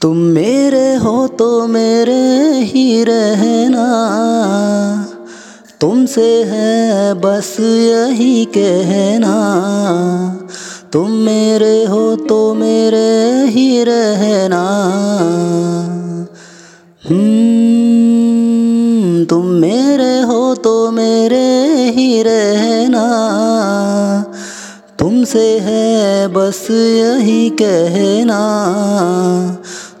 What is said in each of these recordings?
तुम मेरे हो तो मेरे ही रहना। तुमसे है बस यही कहना। तुम मेरे हो तो मेरे ही रहना। तुम मेरे हो तो तुमसे है बस यही कहना।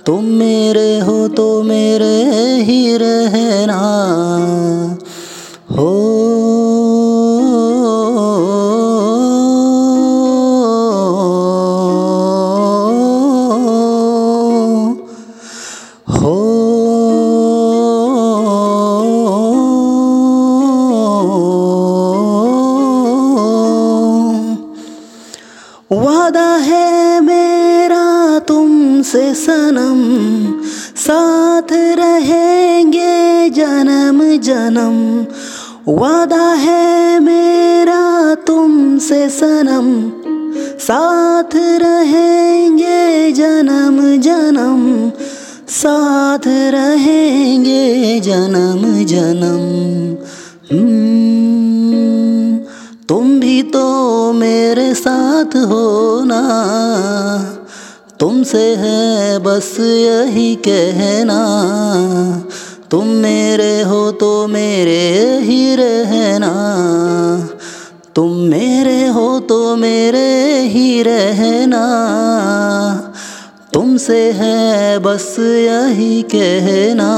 तुम मेरे हो तो मेरे ही रहना। हो हो वादा है मेरा तुमसे सनम, साथ रहेंगे जन्म जन्म। वादा है मेरा तुमसे सनम, साथ रहेंगे जन्म जन्म। साथ रहेंगे जन्म जन्म। तुम भी तो मेरे साथ हो ना तुमसे है बस यही कहना। तुम मेरे हो तो मेरे ही रहना। तुम मेरे हो तो मेरे ही रहना। तुमसे है बस यही कहना।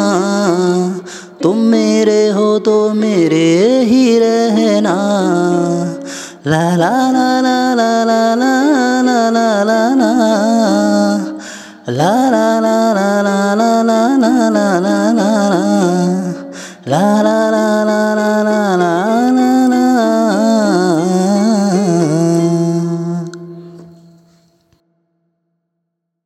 तुम मेरे हो तो मेरे ही रहना। 啦啦啦啦啦啦啦啦啦啦啦啦啦啦